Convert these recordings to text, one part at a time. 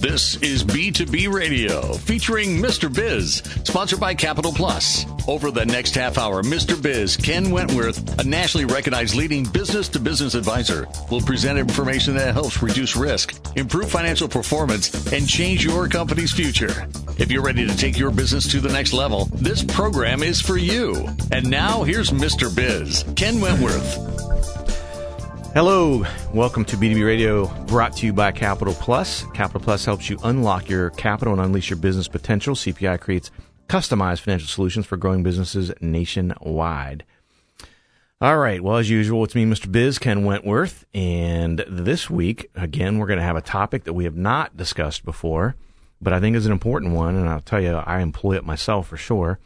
This is B2B Radio featuring Mr. Biz, sponsored by Capital Plus. Over the next half hour, Mr. Biz, Ken Wentworth, a nationally recognized leading business to business advisor, will present information that helps reduce risk, improve financial performance, and change your company's future. If you're ready to take your business to the next level, this program is for you. And now here's Mr. Biz, Ken Wentworth. Hello, welcome to B2B Radio, brought to you by Capital Plus. Capital Plus helps you unlock your capital and unleash your business potential. CPI creates customized financial solutions for growing businesses nationwide. All right, well, as usual, it's me, Mr. Biz, Ken Wentworth, and this week, again, we're going to have a topic that we have not discussed before, but I think is an important one, and I'll tell you, I employ it myself for sure.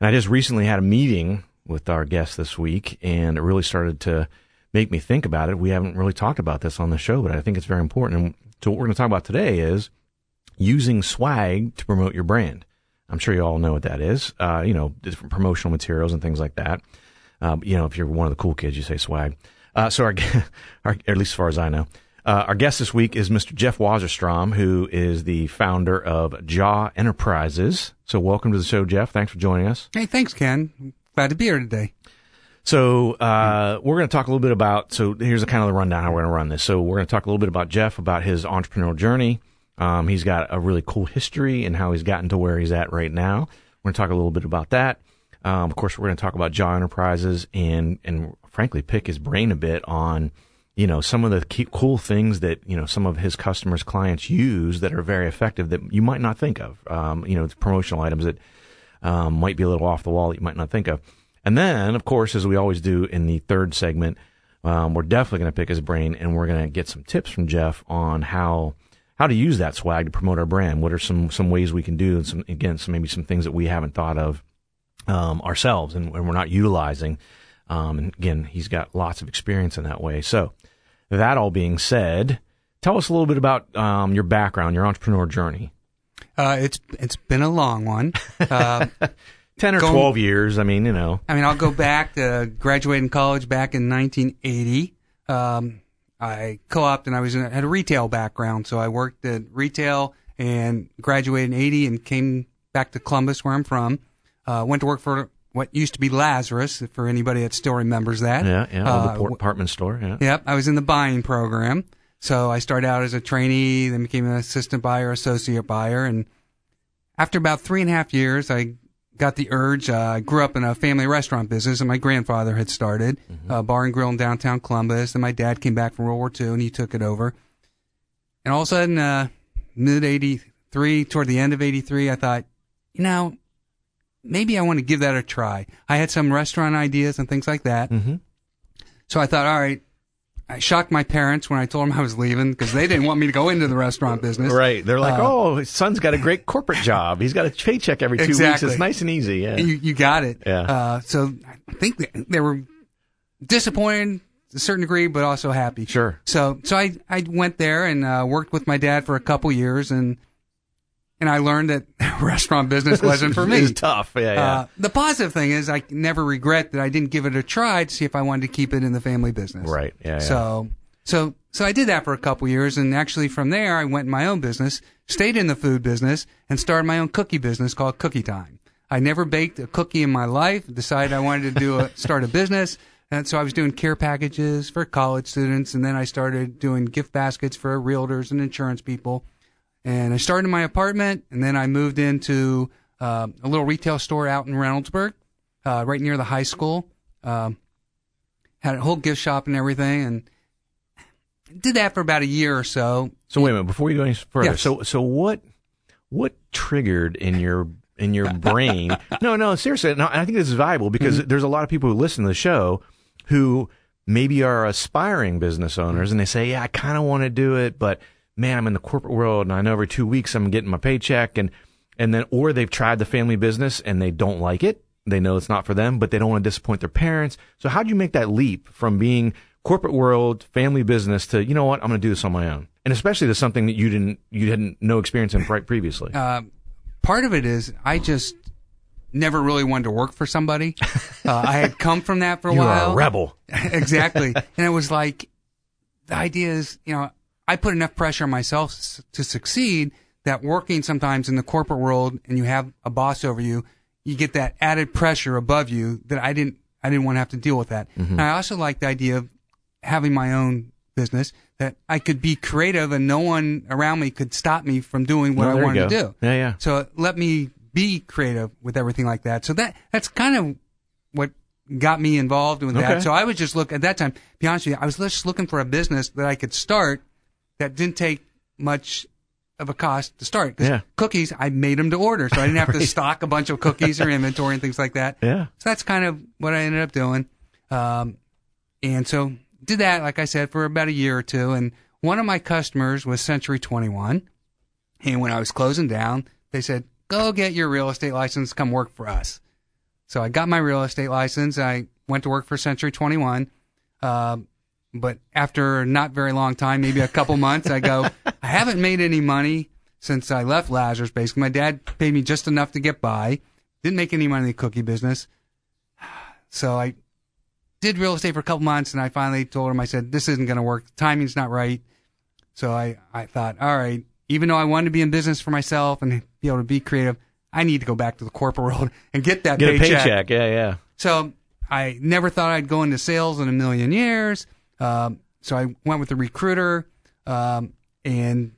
And I just recently had a meeting with our guest this week, and it really started to make me think about it. We haven't really talked about this on the show, but I think it's very important. And so what we're going to talk about today is using swag to promote your brand. I'm sure you all know what that is. Uh, you know, different promotional materials and things like that. Um, you know, if you're one of the cool kids, you say swag. Uh, so our, our, at least as far as I know, uh, our guest this week is Mr. Jeff Wasserstrom, who is the founder of Jaw Enterprises. So welcome to the show, Jeff. Thanks for joining us. Hey, thanks, Ken. Glad to be here today. So uh, we're going to talk a little bit about. So here's kind of the rundown how we're going to run this. So we're going to talk a little bit about Jeff about his entrepreneurial journey. Um, he's got a really cool history and how he's gotten to where he's at right now. We're going to talk a little bit about that. Um, of course, we're going to talk about Jaw Enterprises and and frankly pick his brain a bit on you know some of the key, cool things that you know some of his customers clients use that are very effective that you might not think of. Um, you know, promotional items that um, might be a little off the wall that you might not think of. And then, of course, as we always do in the third segment, um, we're definitely going to pick his brain and we're going to get some tips from Jeff on how how to use that swag to promote our brand. What are some some ways we can do? And some again, some maybe some things that we haven't thought of um, ourselves and, and, we're not utilizing. Um, and again, he's got lots of experience in that way. So, that all being said, tell us a little bit about um, your background, your entrepreneur journey. Uh, it's it's been a long one. Uh, 10 or going, 12 years. I mean, you know. I mean, I'll go back to graduating college back in 1980. Um, I co-opted and I was in, had a retail background. So I worked at retail and graduated in 80 and came back to Columbus where I'm from. Uh, went to work for what used to be Lazarus, for anybody that still remembers that. Yeah, yeah, uh, the department store. Yeah. Yep, I was in the buying program. So I started out as a trainee, then became an assistant buyer, associate buyer, and after about three and a half years, I got the urge. Uh, I grew up in a family restaurant business, and my grandfather had started mm-hmm. a bar and grill in downtown Columbus. And my dad came back from World War II, and he took it over. And all of a sudden, uh, mid '83, toward the end of '83, I thought, you know, maybe I want to give that a try. I had some restaurant ideas and things like that. Mm-hmm. So I thought, all right, I shocked my parents when I told them I was leaving because they didn't want me to go into the restaurant business. Right. They're like, uh, oh, his son's got a great corporate job. He's got a paycheck every two exactly. weeks. It's nice and easy. Yeah. You, you got it. Yeah. Uh, so I think they were disappointed to a certain degree, but also happy. Sure. So, so I, I went there and uh, worked with my dad for a couple years and and I learned that restaurant business wasn't for me. it's tough. Yeah, yeah. Uh, the positive thing is I never regret that I didn't give it a try to see if I wanted to keep it in the family business. Right. Yeah. So, so, so I did that for a couple years, and actually from there I went in my own business, stayed in the food business, and started my own cookie business called Cookie Time. I never baked a cookie in my life. Decided I wanted to do a start a business. And so I was doing care packages for college students, and then I started doing gift baskets for realtors and insurance people. And I started in my apartment, and then I moved into uh, a little retail store out in Reynoldsburg, uh, right near the high school. Um, had a whole gift shop and everything, and did that for about a year or so. So wait a minute, before you go any further, yes. so so what what triggered in your in your brain? no, no, seriously, no, I think this is valuable because mm-hmm. there's a lot of people who listen to the show who maybe are aspiring business owners, and they say, "Yeah, I kind of want to do it, but." Man, I'm in the corporate world and I know every two weeks I'm getting my paycheck and, and then, or they've tried the family business and they don't like it. They know it's not for them, but they don't want to disappoint their parents. So how'd you make that leap from being corporate world, family business to, you know what, I'm going to do this on my own? And especially to something that you didn't, you hadn't no experience in right previously. Uh, part of it is I just never really wanted to work for somebody. Uh, I had come from that for a you while. Are a rebel. exactly. And it was like, the idea is, you know, I put enough pressure on myself to succeed that working sometimes in the corporate world and you have a boss over you, you get that added pressure above you that I didn't, I didn't want to have to deal with that. And I also like the idea of having my own business that I could be creative and no one around me could stop me from doing what Oh, I wanted to do. Yeah, yeah. So let me be creative with everything like that. So that that's kind of what got me involved with Okay. that. So I was just look at that time. Be honest with you, I was just looking for a business that I could start that didn't take much of a cost to start. Yeah. Cookies, I made them to order, so I didn't have to stock a bunch of cookies or inventory and things like that. Yeah. So that's kind of what I ended up doing. Um, and so did that, like I said, for about a year or two. And one of my customers was Century 21. And when I was closing down, they said, go get your real estate license, come work for us. So I got my real estate license. I went to work for Century 21. Um, but after not very long time, maybe a couple months, I go, I haven't made any money since I left Lazarus. Basically, my dad paid me just enough to get by. Didn't make any money in the cookie business. So I did real estate for a couple months, and I finally told him, I said, this isn't going to work. Timing's not right. So I, I thought, all right, even though I wanted to be in business for myself and be able to be creative, I need to go back to the corporate world and get that Get a paycheck. paycheck. Yeah, yeah. So I never thought I'd go into sales in a million years. Um, so I went with the recruiter, um, and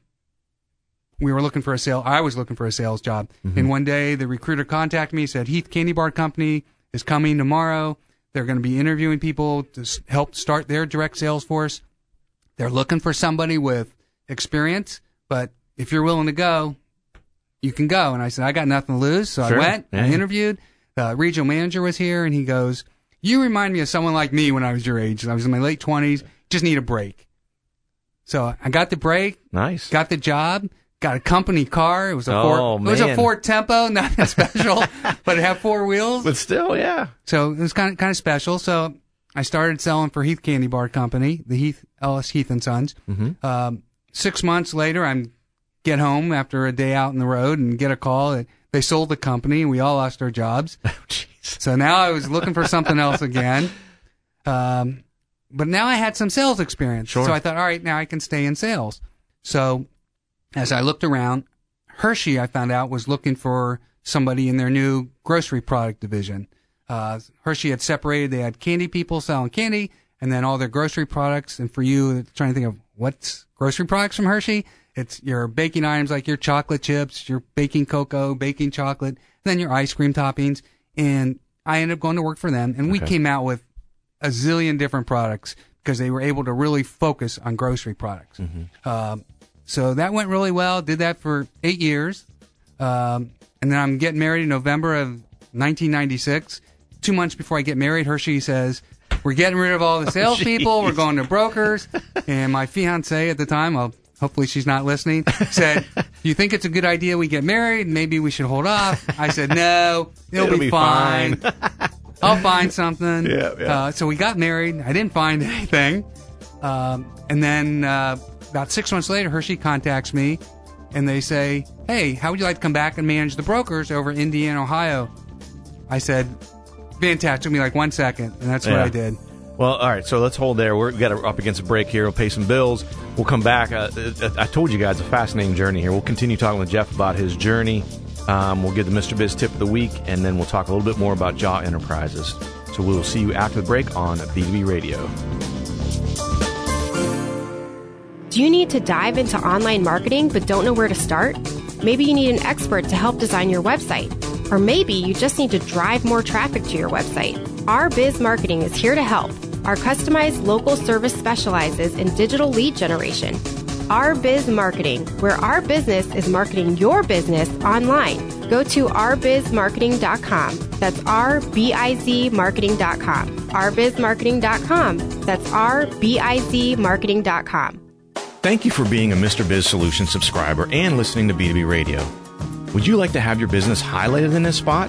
we were looking for a sale. I was looking for a sales job. And one day the recruiter contacted me, said Heath Candy Bar Company is coming tomorrow. They're going to be interviewing people to s- help start their direct sales force. They're looking for somebody with experience, but if you're willing to go, you can go. And I said, I got nothing to lose. So Sure. I went, I Yeah. interviewed. The regional manager was here and he goes, You remind me of someone like me when I was your age. I was in my late 20s, just need a break. So I got the break, Nice. got the job, got a company car. It was a Oh, Ford, it was a man. Ford Tempo, nothing special, but it had four wheels. but still, yeah. So it was kind of kind of special. So I started selling for Heath Candy Bar Company, the Heath L.S. Heath and Sons. Mm-hmm. Um, six months later, I'm get home after a day out on the road and get a call that they sold the company and we all lost our jobs. Jeez. So now I was looking for something else again. Um, but now I had some sales experience. Sure. So I thought, all right, now I can stay in sales. So as I looked around, Hershey, I found out, was looking for somebody in their new grocery product division. Uh, Hershey had separated. They had candy people selling candy and then all their grocery products. And for you, trying to think of what's grocery products from Hershey, it's your baking items like your chocolate chips, your baking cocoa, baking chocolate, then your ice cream toppings. And I ended up going to work for them and we Okay. came out with a zillion different products because they were able to really focus on grocery products. Um, so that went really well. Did that for eight years. Um, and then I'm getting married in November of 1996. Two months before I get married, Hershey says, We're getting rid of all the salespeople. We're going to brokers. And my fiance at the time, well, hopefully she's not listening, said, you think it's a good idea we get married? Maybe we should hold off. I said, No, it'll, It'll be, be fine. fine." I'll find something. Yeah, yeah. Uh, so we got married. I didn't find anything. Um, and then uh, about six months later, Hershey contacts me and they say, Hey, how would you like to come back and manage the brokers over in Indiana, Ohio? I said, Fantastic. Took me like one second. And that's what Yeah. I did. Well, all right. So let's hold there. We're we got up against a break here. We'll pay some bills. We'll come back. Uh, uh, I told you guys a fascinating journey here. We'll continue talking with Jeff about his journey. Um, we'll give the Mr. Biz tip of the week, and then we'll talk a little bit more about Jaw Enterprises. So we will see you after the break on B2B Radio. Do you need to dive into online marketing but don't know where to start? Maybe you need an expert to help design your website. Or maybe you just need to drive more traffic to your website. Our Biz Marketing is here to help. Our customized local service specializes in digital lead generation. Our Biz Marketing, where our business is marketing your business online. Go to ourbizmarketing.com. That's R B I Z marketing.com. ourbizmarketing.com. That's R B I Z marketing.com. Thank you for being a Mr. Biz Solution subscriber and listening to B2B Radio. Would you like to have your business highlighted in this spot?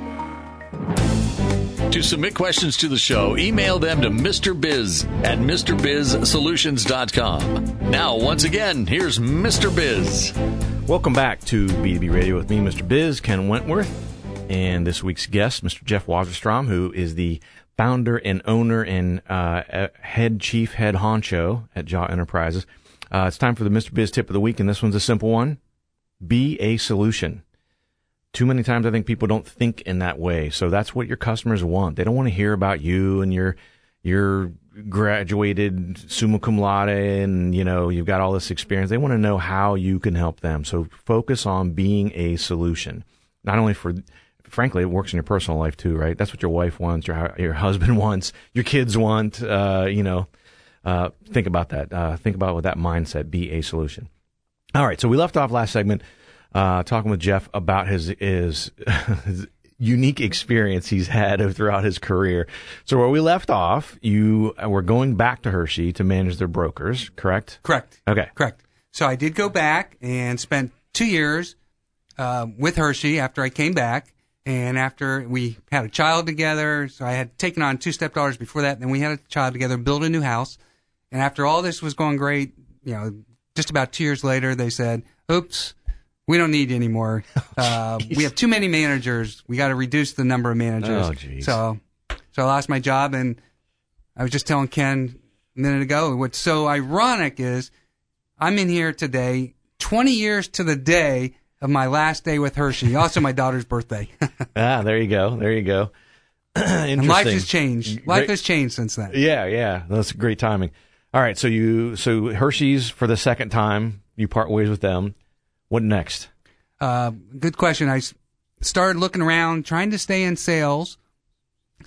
To submit questions to the show, email them to Mr. Biz at MrBizSolutions.com. Now, once again, here's Mr. Biz. Welcome back to B2B Radio with me, Mr. Biz, Ken Wentworth, and this week's guest, Mr. Jeff Wasserstrom, who is the founder and owner and uh, head chief, head honcho at Jaw Enterprises. Uh, it's time for the Mr. Biz tip of the week, and this one's a simple one. Be a solution. Too many times I think people don't think in that way. So that's what your customers want. They don't want to hear about you and your your graduated summa cum laude and you know you've got all this experience. They want to know how you can help them. So focus on being a solution. Not only for frankly, it works in your personal life too, right? That's what your wife wants, your your husband wants, your kids want. Uh, you know, uh, think about that. Uh, think about what that mindset. Be a solution. All right. So we left off last segment uh, talking with Jeff about his his, his unique experience he's had throughout his career. So where we left off, you were going back to Hershey to manage their brokers, correct? Correct. Okay. Correct. So I did go back and spent two years uh, with Hershey after I came back. And after we had a child together, so I had taken on two stepdaughters before that, then we had a child together, built a new house. And after all this was going great, you know, just about two years later, they said, oops, we don't need you anymore. Uh, we have too many managers. We got to reduce the number of managers. Oh, jeez. So, so I lost my job, and I was just telling Ken a minute ago. What's so ironic is I'm in here today, 20 years to the day of my last day with Hershey. Also, my daughter's birthday. ah, there you go. There you go. and life has changed. Life Great. has changed since then. Yeah, yeah. That's great timing. All right, so you so Hershey's for the second time. You part ways with them. What next? Uh, good question. I started looking around, trying to stay in sales,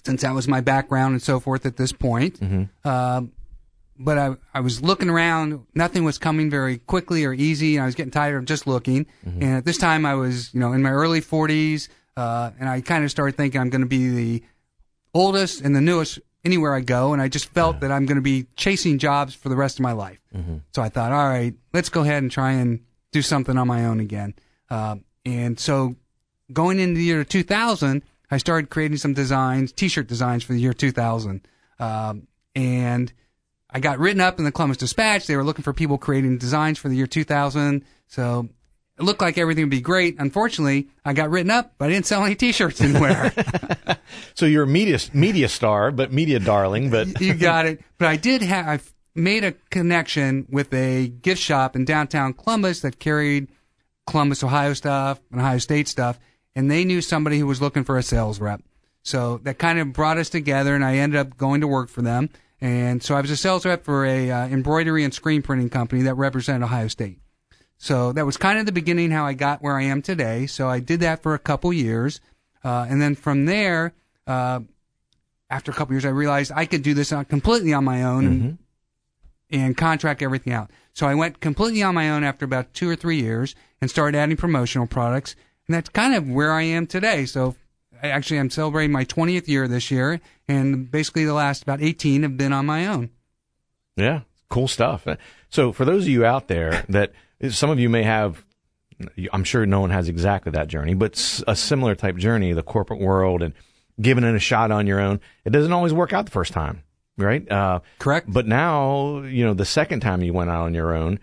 since that was my background and so forth at this point. Um, but I, I was looking around. Nothing was coming very quickly or easy, and I was getting tired of just looking. And at this time, I was, you know, in my early 40s, uh, and I kind of started thinking I'm going to be the oldest and the newest anywhere I go, and I just felt that I'm going to be chasing jobs for the rest of my life. So I thought, all right, let's go ahead and try and do something on my own again. Uh, and so going into the year 2000, I started creating some designs, t-shirt designs for the year 2000. Um, and I got written up in the Columbus Dispatch. They were looking for people creating designs for the year 2000. So it looked like everything would be great. Unfortunately, I got written up, but I didn't sell any t-shirts anywhere. So you're a media media star, but media darling, but you got it. But I did have, I made a connection with a gift shop in downtown Columbus that carried Columbus, Ohio stuff and Ohio State stuff. And they knew somebody who was looking for a sales rep. So that kind of brought us together and I ended up going to work for them. And so I was a sales rep for a uh, embroidery and screen printing company that represented Ohio State. So that was kind of the beginning how I got where I am today. So I did that for a couple years. Uh, and then from there, uh, after a couple years, I realized I could do this completely on my own and, and contract everything out. So I went completely on my own after about two or three years and started adding promotional products. And that's kind of where I am today. So I actually I'm celebrating my 20th year this year. And basically the last about 18 have been on my own. Yeah, cool stuff. So for those of you out there that some of you may have, I'm sure no one has exactly that journey, but a similar type journey, the corporate world and giving it a shot on your own. It doesn't always work out the first time, right? Uh, Correct. but now, you know, the second time you went out on your own,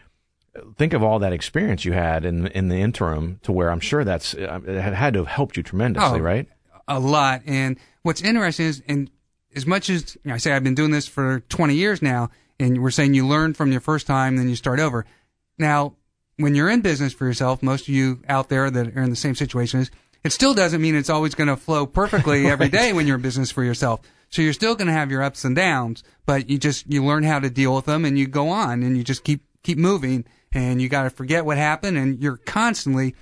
think of all that experience you had in in the interim to where I'm sure that's uh, it had had to have helped you tremendously, Oh. right? a lot. And what's interesting is, and as much as you know, I say I've been doing this for 20 years now, and we're saying you learn from your first time, then you start over. Now, when you're in business for yourself, most of you out there that are in the same situation is, it still doesn't mean it's always going to flow perfectly every day when you're in business for yourself. So you're still going to have your ups and downs, but you just, you learn how to deal with them and you go on and you just keep, keep moving and you got to forget what happened and you're constantly,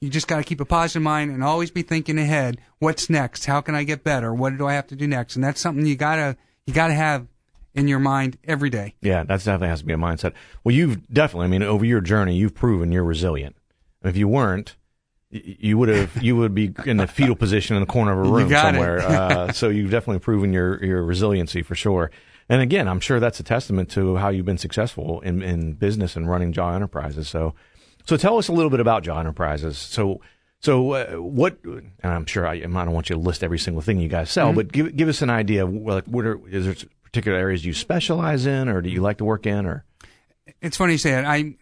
you just got to keep a positive mind and always be thinking ahead. What's next? How can I get better? What do I have to do next? And that's something you gotta, you gotta have in your mind every day. Yeah, that definitely has to be a mindset. Well, you've definitely, I mean, over your journey, you've proven you're resilient. If you weren't, you would have, you would be in the fetal position in the corner of a room somewhere. uh, so you've definitely proven your your resiliency for sure. And again, I'm sure that's a testament to how you've been successful in, in business and running Jaw Enterprises. So, so tell us a little bit about Jaw Enterprises. So, So, uh, what? And I'm sure I, I don't want you to list every single thing you guys sell, mm-hmm. but give give us an idea. Of, like, what are is there particular areas you specialize in, or do you like to work in, or? It's funny you say that. I,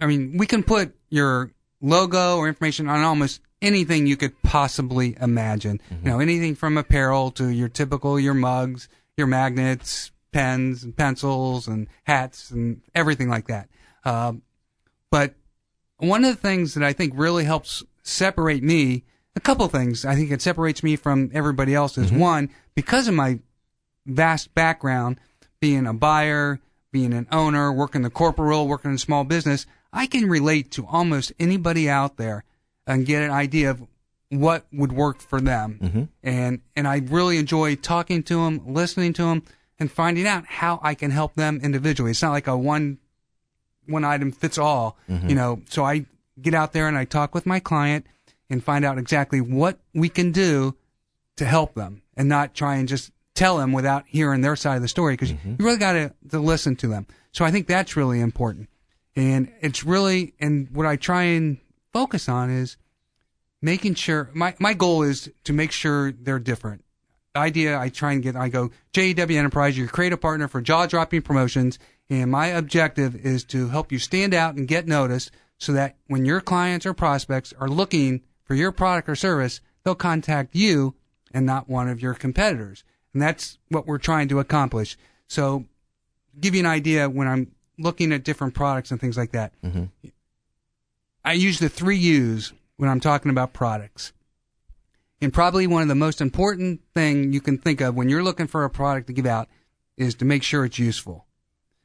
I mean, we can put your logo or information on almost anything you could possibly imagine. Mm-hmm. You know, anything from apparel to your typical your mugs, your magnets, pens and pencils and hats and everything like that. Uh, but one of the things that I think really helps separate me, a couple things I think it separates me from everybody else is mm-hmm. one, because of my vast background, being a buyer, being an owner, working the corporate role, working in small business, I can relate to almost anybody out there and get an idea of what would work for them. Mm-hmm. And, and I really enjoy talking to them, listening to them, and finding out how I can help them individually. It's not like a one, one item fits all, mm-hmm. you know, so I get out there and I talk with my client and find out exactly what we can do to help them and not try and just tell them without hearing their side of the story because mm-hmm. you really got to, to listen to them. So I think that's really important. And it's really, and what I try and focus on is making sure my, my goal is to make sure they're different. The idea I try and get, I go, JAW Enterprise, you're a creative partner for jaw dropping promotions. And my objective is to help you stand out and get noticed so that when your clients or prospects are looking for your product or service, they'll contact you and not one of your competitors. And that's what we're trying to accomplish. So give you an idea when I'm looking at different products and things like that. Mm-hmm. I use the three U's when I'm talking about products. And probably one of the most important thing you can think of when you're looking for a product to give out is to make sure it's useful.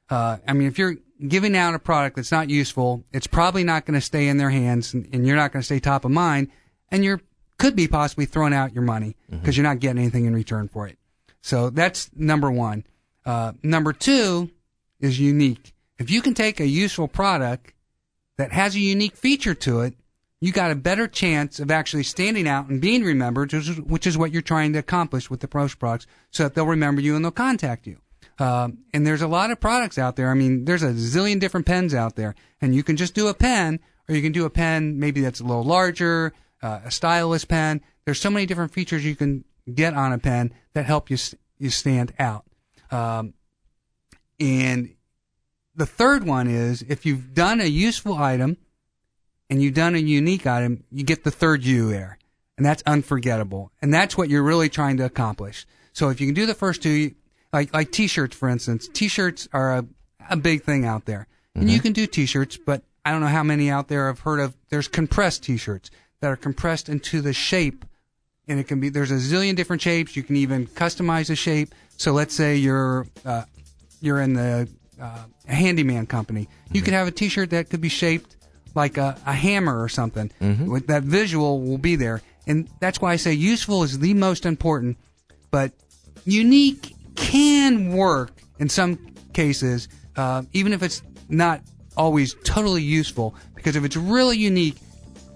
Uh, I mean, if you're giving out a product that's not useful, it's probably not going to stay in their hands and, and you're not going to stay top of mind and you're could be possibly throwing out your money because mm-hmm. you're not getting anything in return for it. So that's number one. Uh, number two is unique. If you can take a useful product that has a unique feature to it, you got a better chance of actually standing out and being remembered, which is, which is what you're trying to accomplish with the promotion products, so that they'll remember you and they'll contact you. Uh, and there's a lot of products out there. I mean, there's a zillion different pens out there, and you can just do a pen, or you can do a pen maybe that's a little larger, uh, a stylus pen. There's so many different features you can get on a pen that help you you stand out. Um, and the third one is if you've done a useful item and you've done a unique item, you get the third U there, and that's unforgettable. And that's what you're really trying to accomplish. So if you can do the first two, like like t-shirts for instance t-shirts are a, a big thing out there and mm-hmm. you can do t-shirts but i don't know how many out there have heard of there's compressed t-shirts that are compressed into the shape and it can be there's a zillion different shapes you can even customize the shape so let's say you're uh, you're in the uh, a handyman company mm-hmm. you could have a t-shirt that could be shaped like a, a hammer or something mm-hmm. with that visual will be there and that's why i say useful is the most important but unique can work in some cases, uh, even if it's not always totally useful, because if it's really unique,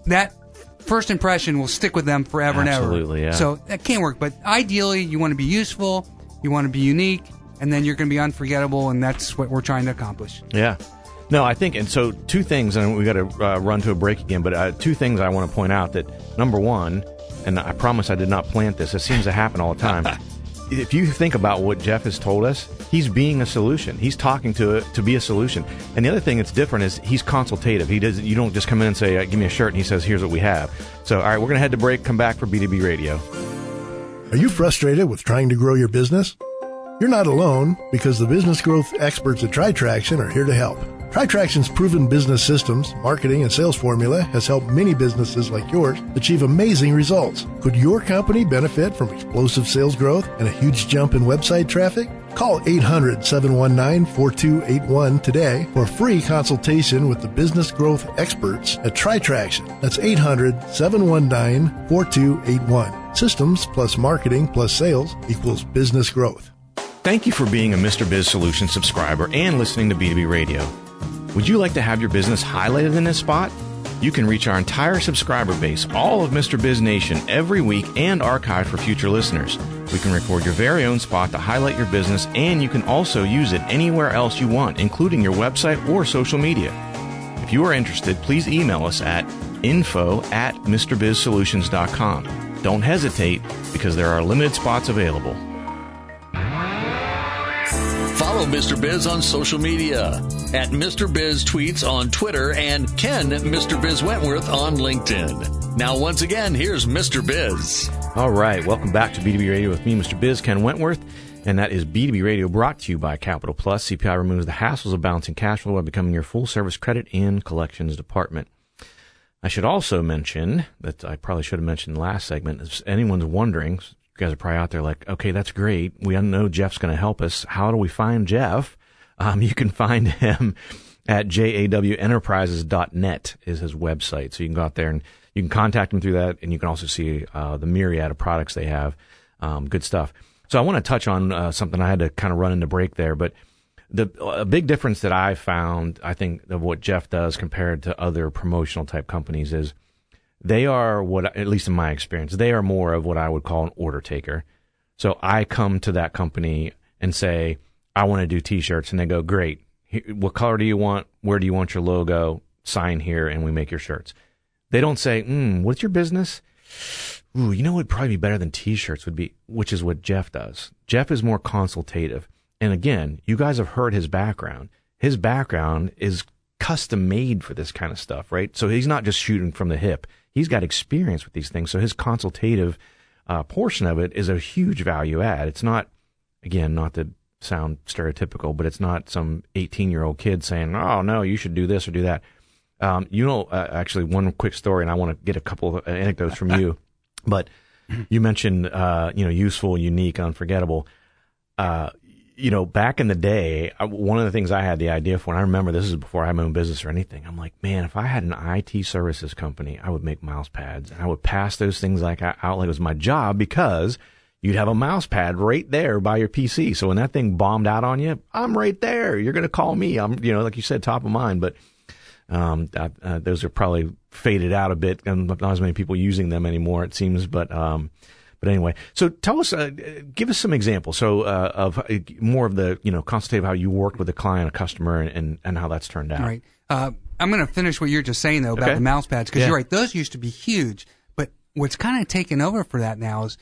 that first impression will stick with them forever Absolutely, and ever. Yeah. So that can work, but ideally, you want to be useful, you want to be unique, and then you're going to be unforgettable, and that's what we're trying to accomplish. Yeah. No, I think, and so two things, and we got to uh, run to a break again, but uh, two things I want to point out that number one, and I promise I did not plant this, it seems to happen all the time. if you think about what Jeff has told us, he's being a solution. He's talking to to be a solution. And the other thing that's different is he's consultative. He does. You don't just come in and say, "Give me a shirt," and he says, "Here's what we have." So, all right, we're going to head to break. Come back for B2B Radio. Are you frustrated with trying to grow your business? You're not alone because the business growth experts at TriTraction are here to help. TriTraction's proven business systems, marketing, and sales formula has helped many businesses like yours achieve amazing results. Could your company benefit from explosive sales growth and a huge jump in website traffic? Call 800 719 4281 today for a free consultation with the business growth experts at TriTraction. That's 800 719 4281. Systems plus marketing plus sales equals business growth. Thank you for being a Mr. Biz Solution subscriber and listening to B2B Radio. Would you like to have your business highlighted in this spot? You can reach our entire subscriber base, all of Mr. Biz Nation, every week and archive for future listeners. We can record your very own spot to highlight your business, and you can also use it anywhere else you want, including your website or social media. If you are interested, please email us at info at MrBizSolutions.com. Don't hesitate because there are limited spots available. Follow Mr. Biz on social media at Mr. Biz Tweets on Twitter and Ken Mr. Biz Wentworth on LinkedIn. Now, once again, here's Mr. Biz. All right, welcome back to B2B Radio with me, Mr. Biz, Ken Wentworth. And that is B2B Radio brought to you by Capital Plus. CPI removes the hassles of balancing cash flow by becoming your full service credit and collections department. I should also mention that I probably should have mentioned last segment. If anyone's wondering, you guys are probably out there like, okay, that's great. We know Jeff's going to help us. How do we find Jeff? Um, you can find him at jawenterprises.net is his website. So you can go out there and you can contact him through that, and you can also see uh, the myriad of products they have. Um, good stuff. So I want to touch on uh, something I had to kind of run into break there, but the a big difference that I found, I think, of what Jeff does compared to other promotional type companies is they are what, at least in my experience, they are more of what I would call an order taker. So I come to that company and say, I want to do T-shirts, and they go, great. What color do you want? Where do you want your logo? Sign here, and we make your shirts. They don't say, mm, what's your business? ooh, you know what would probably be better than t-shirts would be, which is what Jeff does. Jeff is more consultative. And again, you guys have heard his background. His background is custom made for this kind of stuff, right? So he's not just shooting from the hip. He's got experience with these things. So his consultative uh, portion of it is a huge value add. It's not, again, not to sound stereotypical, but it's not some 18 year old kid saying, oh, no, you should do this or do that. Um, you know, uh, actually, one quick story, and I want to get a couple of anecdotes from you. But you mentioned, uh, you know, useful, unique, unforgettable. Uh, you know, back in the day, one of the things I had the idea for, and I remember this is before I had my own business or anything. I'm like, man, if I had an IT services company, I would make mouse pads and I would pass those things like out like it was my job because you'd have a mouse pad right there by your PC. So when that thing bombed out on you, I'm right there. You're going to call me. I'm, you know, like you said, top of mind. But um, uh, those are probably faded out a bit, and not as many people using them anymore, it seems. But um, but anyway, so tell us, uh, give us some examples. So uh, of uh, more of the you know consultative how you worked with a client, a customer, and and how that's turned out. Right. Uh, I'm going to finish what you're just saying though about Okay. the mouse pads because Yeah. you're right; those used to be huge. But what's kind of taken over for that now is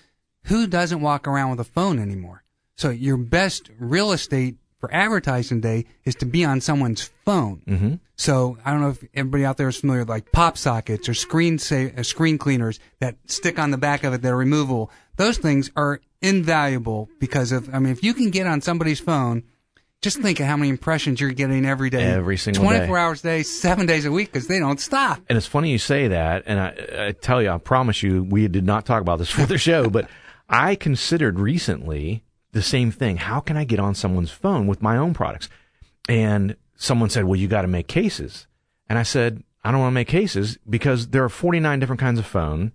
who doesn't walk around with a phone anymore. So your best real estate for advertising day is to be on someone's phone. Mm-hmm. So I don't know if everybody out there is familiar with like pop sockets or screen sa- uh, screen cleaners that stick on the back of it that are removable. Those things are invaluable because of I mean if you can get on somebody's phone. Just think of how many impressions you're getting every day. Every single 24 day. hours a day, seven days a week because they don't stop. And it's funny you say that, and I, I tell you, I promise you, we did not talk about this for the show, but I considered recently the same thing. How can I get on someone's phone with my own products? And someone said, well, you got to make cases. And I said, I don't want to make cases because there are 49 different kinds of phone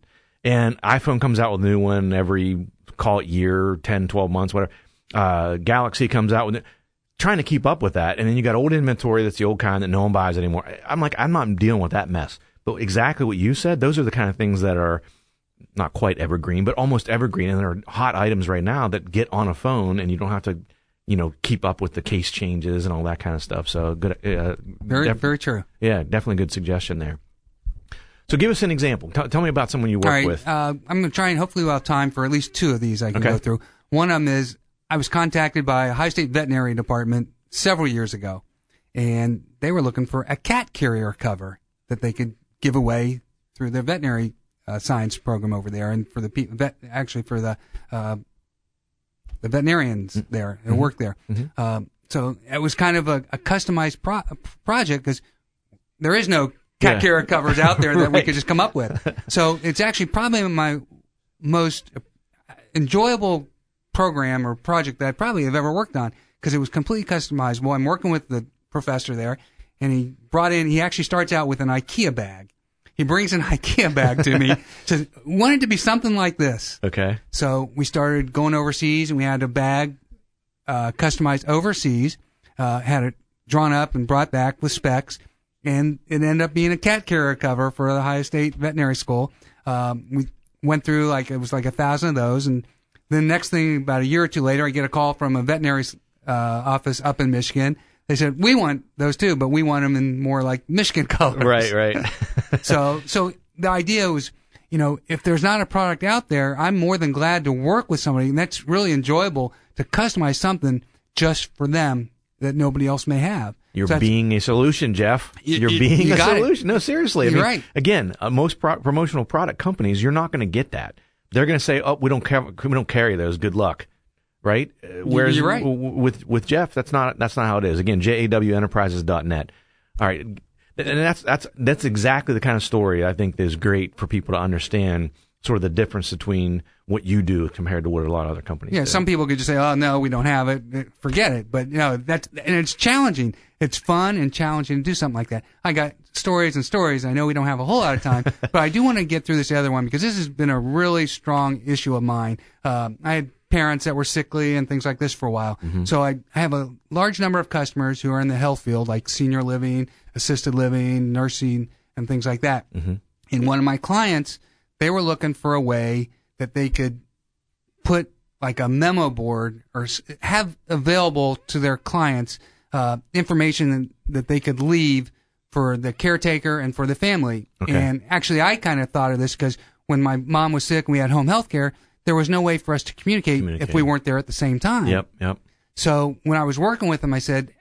and iPhone comes out with a new one every, call it year, 10, 12 months, whatever. Uh, Galaxy comes out with it. Trying to keep up with that. And then you got old inventory that's the old kind that no one buys anymore. I'm like, I'm not dealing with that mess. But exactly what you said, those are the kind of things that are not quite evergreen, but almost evergreen. And there are hot items right now that get on a phone and you don't have to, you know, keep up with the case changes and all that kind of stuff. So good. Uh, Very, def- very true. yeah, definitely good suggestion there. So give us an example. T- tell me about someone you work right, with. uh, I'm going to try and hopefully we'll have time for at least two of these I can Okay. go through. One of them is I was contacted by a Ohio State Veterinary Department several years ago, and they were looking for a cat carrier cover that they could give away through their veterinary uh, science program over there, and for the pe- vet, actually for the uh, the veterinarians Mm-hmm. there who work there. Um, so it was kind of a, a customized pro- project because there is no cat Yeah. carrier covers out there that we could just come up with. So it's actually probably my most enjoyable program or project that I probably have ever worked on because it was completely customizable. I'm working with the professor there, and he brought in. He actually starts out with an IKEA bag. He brings an IKEA bag to me. Says, "Wanted to be something like this." okay. So we started going overseas, and we had a bag uh, customized overseas. Uh, had it drawn up and brought back with specs, and it ended up being a cat carrier cover for the Ohio State Veterinary School. Um, we went through like it was like a thousand of those, and then next thing, about a year or two later, I get a call from a veterinary uh, office up in Michigan. They said we want those too, but we want them in more like Michigan colors. Right, right. so, so the idea was, you know, if there's not a product out there, I'm more than glad to work with somebody, and that's really enjoyable to customize something just for them that nobody else may have. You're So being a solution, Jeff. You- You're you- being you a got it. solution. No, seriously. I mean, right. Again, uh, most pro- promotional product companies, you're not going to get that. They're going to say, "Oh, we don't ca- we don't carry those. Good luck." Right? Uh, Whereas you're right. with with Jeff, that's not that's not how it is. Again, jawenterprises.net. All right. And that's that's that's exactly the kind of story I think is great for people to understand sort of the difference between what you do compared to what a lot of other companies Yeah, do. some people could just say, "Oh no, we don't have it. Uh, Forget it." But you know, that's and it's challenging. It's fun and challenging to do something like that. I got stories and stories. I know we don't have a whole lot of time, but I do want to get through this other one because this has been a really strong issue of mine. Um, I had parents that were sickly and things like this for a while, so I, I have a large number of customers who are in the health field, like senior living, assisted living, nursing, and things like that. And one of my clients, they were looking for a way that they could put like a memo board or have available to their clients uh, information that they could leave for the caretaker and for the family. Okay. And actually, I kind of thought of this because when my mom was sick and we had home health care, there was no way for us to communicate, Communicate. if we weren't there at the same time. Yep, yep. So when I was working with them, I said,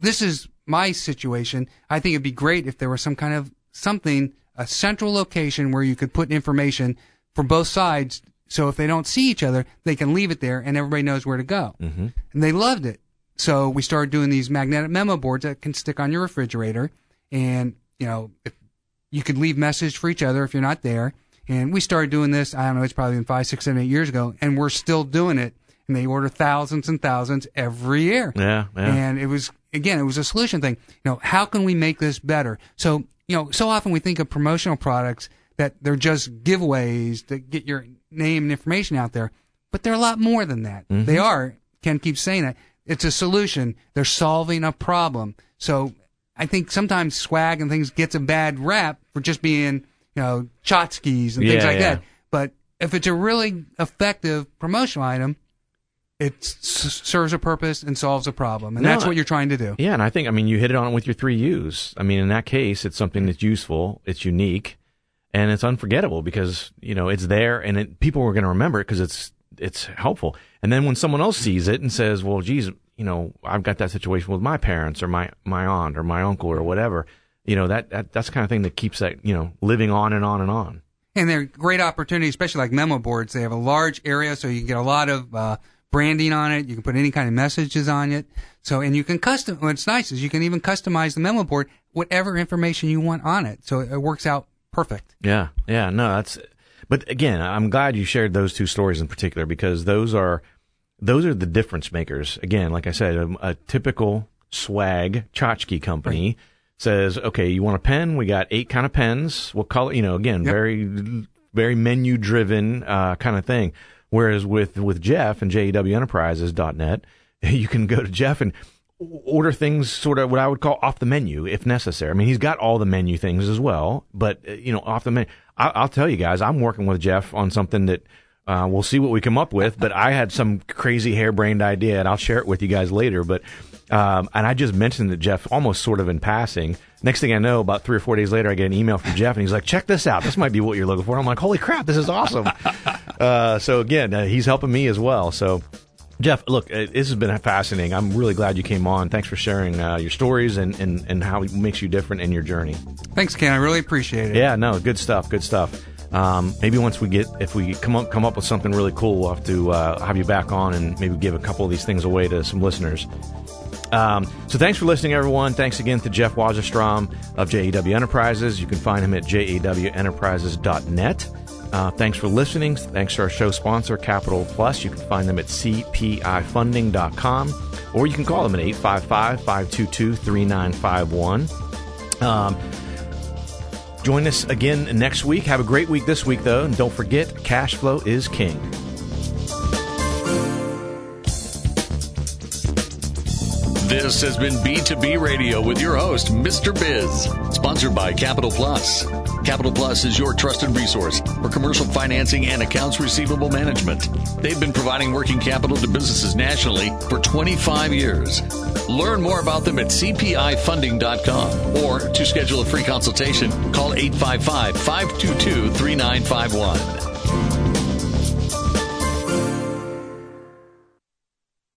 "This is my situation. I think it'd be great if there was some kind of something, a central location where you could put information for both sides. So if they don't see each other, they can leave it there, and everybody knows where to go. Mm-hmm. And they loved it. So we started doing these magnetic memo boards that can stick on your refrigerator, and you know, if you could leave message for each other if you're not there. And we started doing this. I don't know. It's probably been five, six, seven, eight years ago, and we're still doing it. And they order thousands and thousands every year. Yeah, yeah. And it was again, it was a solution thing. You know, how can we make this better? So you know, so often we think of promotional products that they're just giveaways to get your name and information out there, but they're a lot more than that. Mm-hmm. They are. Ken keeps saying that it's a solution. They're solving a problem. So I think sometimes swag and things gets a bad rap for just being you know tchotchkes and things Yeah, like yeah. that. But if it's a really effective promotional item, it s- serves a purpose and solves a problem, and No, that's what you're trying to do. Yeah, and I think I mean you hit it on with your three U's. I mean, in that case, it's something that's useful, it's unique, and it's unforgettable because you know it's there, and it, people are going to remember it because it's it's helpful. And then when someone else sees it and says, "Well, geez, you know, I've got that situation with my parents or my my aunt or my uncle or whatever," you know that, that that's the kind of thing that keeps that you know living on and on and on. And they're great opportunities, especially like memo boards. They have a large area, so you can get a lot of uh, branding on it. You can put any kind of messages on it. So, and you can custom. What's nice is you can even customize the memo board whatever information you want on it. So it works out perfect. Yeah, yeah, no, that's. But again, I'm glad you shared those two stories in particular because those are those are the difference makers. Again, like I said, a, a typical swag tchotchke company says, "Okay, you want a pen? We got eight kind of pens. What color? You know, again, Yep. very very menu driven uh, kind of thing." Whereas with with Jeff and jawenterprises.net, you can go to Jeff and order things sort of what I would call off the menu if necessary. I mean, he's got all the menu things as well, but uh, you know, off the menu. I, I'll tell you guys, I'm working with Jeff on something that uh, we'll see what we come up with. But I had some crazy harebrained idea, and I'll share it with you guys later. But um, and I just mentioned it, Jeff, almost sort of in passing. Next thing I know, about three or four days later, I get an email from Jeff, and he's like, "Check this out. This might be what you're looking for." I'm like, "Holy crap, this is awesome!" uh, so again, uh, he's helping me as well. So. Jeff, look, uh, this has been fascinating. I'm really glad you came on. Thanks for sharing uh, your stories and, and, and how it makes you different in your journey. Thanks, Ken. I really appreciate it. Yeah, no, good stuff, good stuff. Um, maybe once we get, if we come up come up with something really cool, we'll have to uh, have you back on and maybe give a couple of these things away to some listeners. Um, so thanks for listening, everyone. Thanks again to Jeff Wasserstrom of JAW Enterprises. You can find him at jawenterprises.net. Uh, thanks for listening. Thanks to our show sponsor, Capital Plus. You can find them at cpifunding.com or you can call them at 855 522 3951. Um, Join us again next week. Have a great week this week, though. And don't forget, cash flow is king. This has been B2B Radio with your host, Mr. Biz, sponsored by Capital Plus. Capital Plus is your trusted resource for commercial financing and accounts receivable management. They've been providing working capital to businesses nationally for 25 years. Learn more about them at cpifunding.com or to schedule a free consultation, call 855 522 3951.